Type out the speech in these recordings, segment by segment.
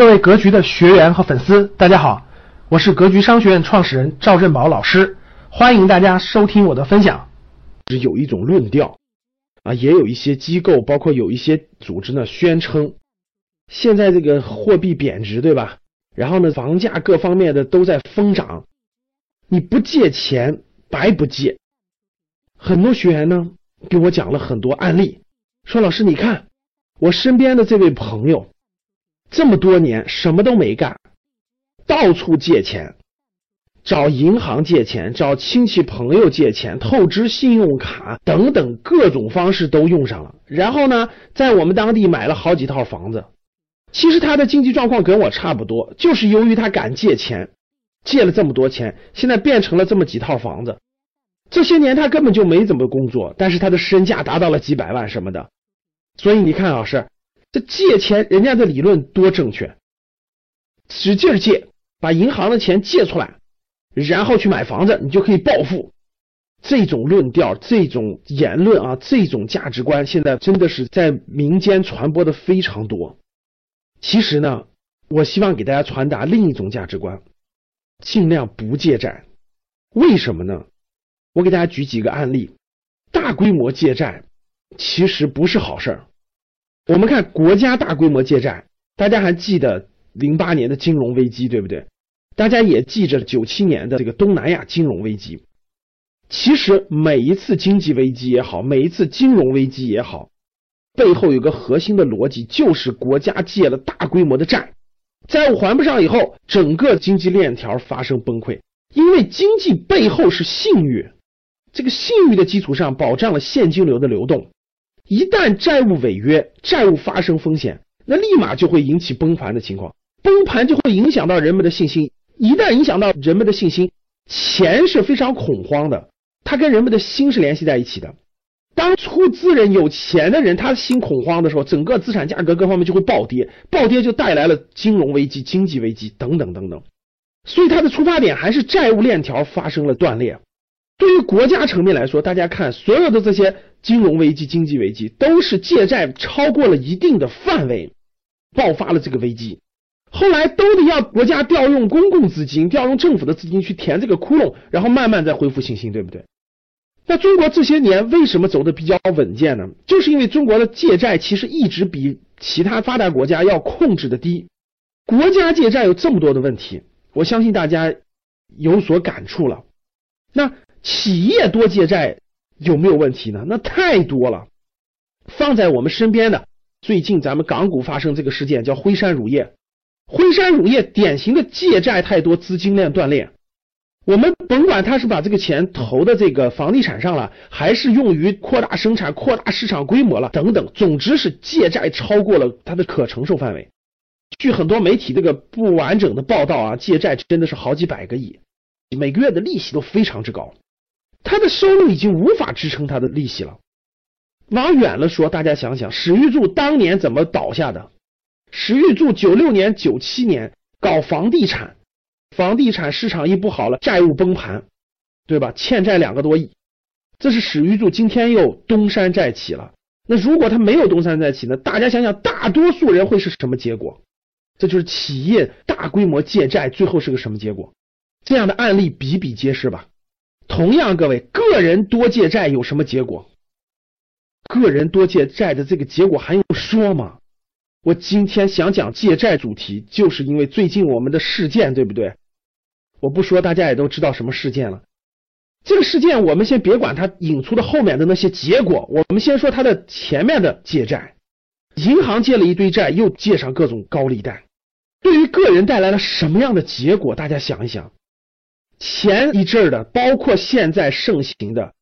各位格局的学员和粉丝，大家好，我是格局商学院创始人赵振宝老师，欢迎大家收听我的分享。是有一种论调啊，也有一些机构，包括有一些组织呢，宣称现在这个货币贬值，对吧？然后呢，房价各方面的都在疯涨，你不借钱白不借。很多学员呢给我讲了很多案例，说老师你看我身边的这位朋友。这么多年什么都没干，到处借钱，找银行借钱，找亲戚朋友借钱，透支信用卡等等各种方式都用上了。然后呢，在我们当地买了好几套房子。其实他的经济状况跟我差不多，就是由于他敢借钱，借了这么多钱，现在变成了这么几套房子。这些年他根本就没怎么工作，但是他的身价达到了几百万什么的。所以你看，老师。这借钱，人家的理论多正确，使劲借，把银行的钱借出来，然后去买房子，你就可以暴富。这种论调、这种言论啊，这种价值观，现在真的是在民间传播的非常多。其实呢，我希望给大家传达另一种价值观：尽量不借债。为什么呢？我给大家举几个案例。大规模借债其实不是好事儿。我们看国家大规模借债，大家还记得零八年的金融危机，对不对？大家也记着九七年的这个东南亚金融危机。其实每一次经济危机也好，每一次金融危机也好，背后有个核心的逻辑，就是国家借了大规模的债，债务还不上以后，整个经济链条发生崩溃。因为经济背后是信誉，这个信誉的基础上保障了现金流的流动。一旦债务违约，债务发生风险，那立马就会引起崩盘的情况，崩盘就会影响到人们的信心。一旦影响到人们的信心，钱是非常恐慌的，它跟人们的心是联系在一起的。当出资人有钱的人，他心恐慌的时候，整个资产价格各方面就会暴跌，暴跌就带来了金融危机、经济危机等等等等。所以它的出发点还是债务链条发生了断裂。对于国家层面来说，大家看所有的这些金融危机、经济危机，都是借债超过了一定的范围，爆发了这个危机，后来都得要国家调用公共资金、调用政府的资金去填这个窟窿，然后慢慢再恢复信心，对不对？那中国这些年为什么走的比较稳健呢？就是因为中国的借债其实一直比其他发达国家要控制的低。国家借债有这么多的问题，我相信大家有所感触了。那。企业多借债有没有问题呢？那太多了。放在我们身边的，最近咱们港股发生这个事件，叫辉山乳业。辉山乳业典型的借债太多，资金链断裂。我们甭管他是把这个钱投的这个房地产上了，还是用于扩大生产、扩大市场规模了等等，总之是借债超过了他的可承受范围。据很多媒体这个不完整的报道啊，借债真的是好几百个亿，每个月的利息都非常之高。他的收入已经无法支撑他的利息了。往远了说，大家想想，史玉柱当年怎么倒下的？史玉柱九六年、九七年搞房地产，房地产市场一不好了，债务崩盘，对吧？欠债两个多亿，这是史玉柱今天又东山再起了。那如果他没有东山再起呢？大家想想，大多数人会是什么结果？这就是企业大规模借债，最后是个什么结果？这样的案例比比皆是吧？同样，各位个人多借债有什么结果？个人多借债的这个结果还用说吗？我今天想讲借债主题，就是因为最近我们的事件，对不对？我不说，大家也都知道什么事件了。这个事件，我们先别管它引出的后面的那些结果，我们先说它的前面的借债。银行借了一堆债，又借上各种高利贷，对于个人带来了什么样的结果？大家想一想。前一阵的，包括现在盛行的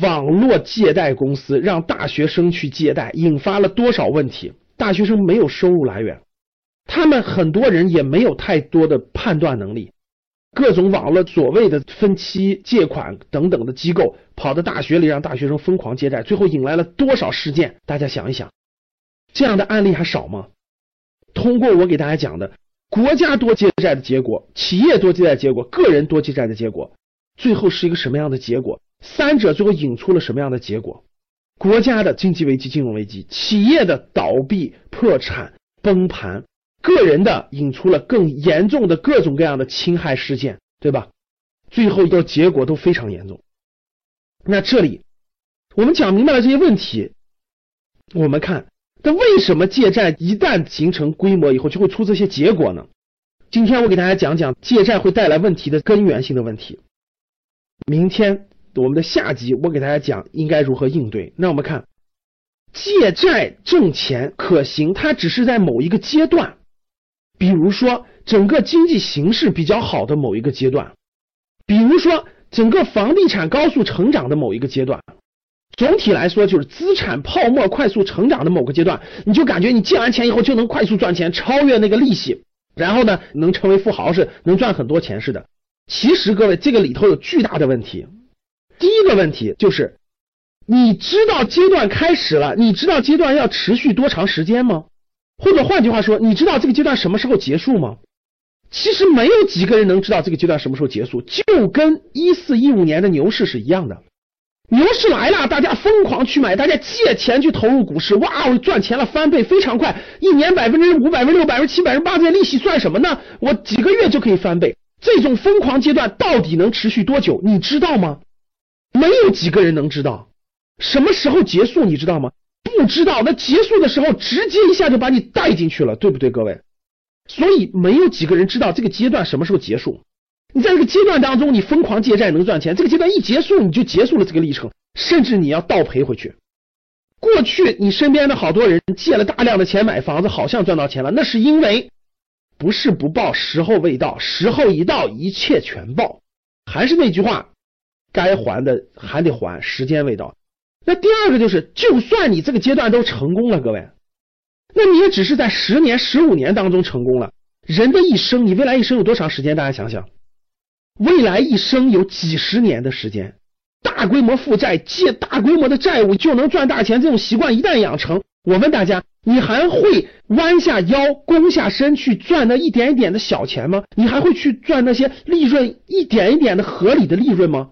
网络借贷公司，让大学生去借贷，引发了多少问题？大学生没有收入来源，他们很多人也没有太多的判断能力。各种网络所谓的分期借款等等的机构，跑到大学里让大学生疯狂借债，最后引来了多少事件？大家想一想，这样的案例还少吗？通过我给大家讲的。国家多借债的结果，企业多借债结果，个人多借债的结果，最后是一个什么样的结果？三者最后引出了什么样的结果？国家的经济危机、金融危机，企业的倒闭、破产、崩盘，个人的引出了更严重的各种各样的侵害事件，对吧？最后一个结果都非常严重。那这里我们讲明白了这些问题，我们看，那为什么借债一旦形成规模以后就会出这些结果呢？今天我给大家讲讲借债会带来问题的根源性的问题。明天我们的下集我给大家讲应该如何应对。那我们看，借债挣钱可行，它只是在某一个阶段。比如说，整个经济形势比较好的某一个阶段，比如说整个房地产高速成长的某一个阶段，总体来说就是资产泡沫快速成长的某个阶段，你就感觉你借完钱以后就能快速赚钱，超越那个利息，然后呢能成为富豪是能赚很多钱似的。其实各位这个里头有巨大的问题。第一个问题就是，你知道阶段开始了，你知道阶段要持续多长时间吗？或者换句话说，你知道这个阶段什么时候结束吗？其实没有几个人能知道这个阶段什么时候结束，就跟一四一五年的牛市是一样的。牛市来了，大家疯狂去买，大家借钱去投入股市，哇，我赚钱了，翻倍非常快，一年百分之五、百分之六、百分之七、百分之八，这些利息算什么呢？我几个月就可以翻倍。这种疯狂阶段到底能持续多久？你知道吗？没有几个人能知道。什么时候结束？你知道吗？不知道，那结束的时候直接一下就把你带进去了，对不对，各位？所以没有几个人知道这个阶段什么时候结束。你在这个阶段当中，你疯狂借债能赚钱，这个阶段一结束，你就结束了这个历程，甚至你要倒赔回去。过去你身边的好多人借了大量的钱买房子，好像赚到钱了，那是因为不是不报，时候未到，时候一到，一切全报。还是那句话，该还的还得还，时间未到。那第二个就是，就算你这个阶段都成功了，各位，那你也只是在十年、十五年当中成功了。人的一生，你未来一生有多长时间？大家想想，未来一生有几十年的时间，大规模负债、借大规模的债务就能赚大钱，这种习惯一旦养成，我问大家，你还会弯下腰、弓下身去赚那一点一点的小钱吗？你还会去赚那些利润一点一点的合理的利润吗？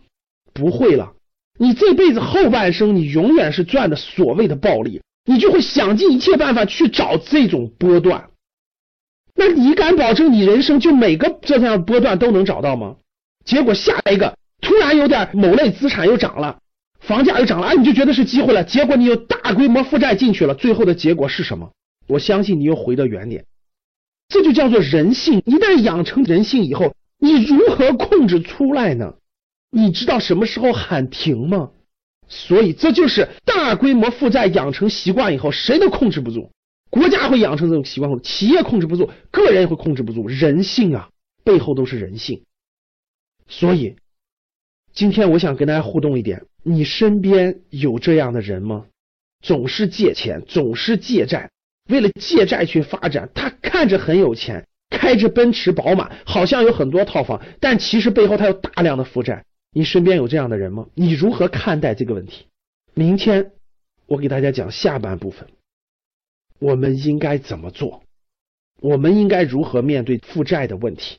不会了。你这辈子后半生，你永远是赚的所谓的暴利，你就会想尽一切办法去找这种波段。那你敢保证你人生就每个这样波段都能找到吗？结果下一个突然有点某类资产又涨了，房价又涨了，啊，你就觉得是机会了。结果你又大规模负债进去了，最后的结果是什么？我相信你又回到原点。这就叫做人性。一旦养成人性以后，你如何控制出来呢？你知道什么时候喊停吗？所以这就是大规模负债养成习惯以后，谁都控制不住。国家会养成这种习惯，企业控制不住，个人也会控制不住。人性啊，背后都是人性。所以今天我想跟大家互动一点：你身边有这样的人吗？总是借钱，总是借债，为了借债去发展。他看着很有钱，开着奔驰宝马，好像有很多套房，但其实背后他有大量的负债。你身边有这样的人吗？你如何看待这个问题？明天我给大家讲下半部分，我们应该怎么做？我们应该如何面对负债的问题？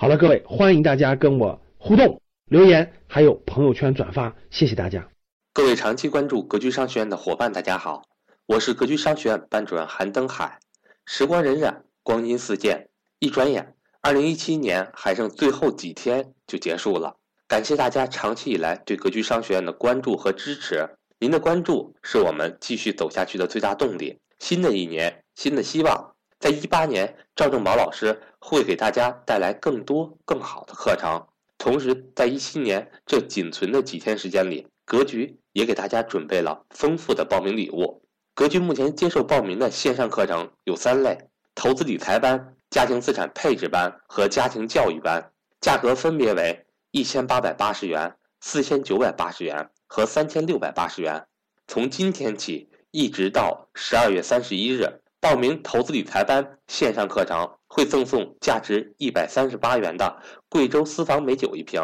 好了，各位，欢迎大家跟我互动、留言，还有朋友圈转发，谢谢大家。各位长期关注格局商学院的伙伴，大家好，我是格局商学院班主任韩登海。时光荏苒，光阴似箭，一转眼，二零一七年还剩最后几天就结束了。感谢大家长期以来对格局商学院的关注和支持，您的关注是我们继续走下去的最大动力。新的一年，新的希望，在一八年，赵正宝老师会给大家带来更多更好的课程。同时，在一七年这仅存的几天时间里，格局也给大家准备了丰富的报名礼物。格局目前接受报名的线上课程有三类：投资理财班、家庭资产配置班和家庭教育班，价格分别为。一千八百八十元、四千九百八十元和三千六百八十元，从今天起一直到十二月三十一日，报名投资理财班线上课程会赠送价值一百三十八元的贵州私房美酒一瓶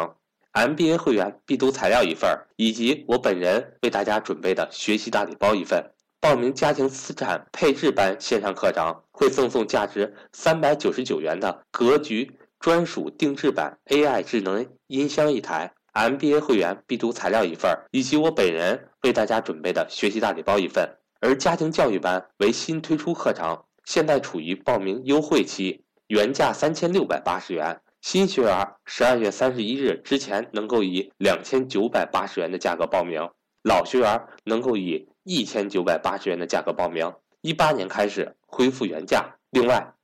，MBA 会员必读材料一份，以及我本人为大家准备的学习大礼包一份。报名家庭资产配置班线上课程会赠送价值三百九十九元的格局。专属定制版 AI 智能音箱一台，MBA 会员必读材料一份，以及我本人为大家准备的学习大礼包一份。而家庭教育班为新推出课程，现在处于报名优惠期，原价三千六百八十元，新学员十二月三十一日之前能够以两千九百八十元的价格报名，老学员能够以一千九百八十元的价格报名。一八年开始恢复原价。另外，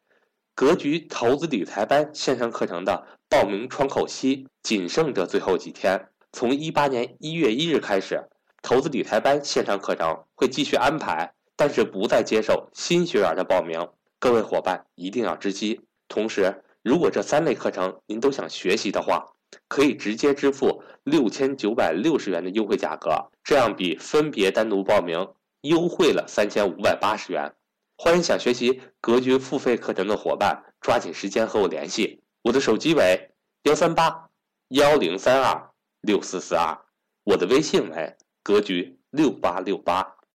格局投资理财班线上课程的报名窗口期仅剩这最后几天，从一八年一月一日开始，投资理财班线上课程会继续安排，但是不再接受新学员的报名。各位伙伴一定要知悉。同时，如果这三类课程您都想学习的话，可以直接支付六千九百六十元的优惠价格，这样比分别单独报名优惠了三千五百八十元。欢迎想学习格局付费课程的伙伴抓紧时间和我联系，我的手机为幺三八幺零三二六四四二，我的微信为格局六八六八。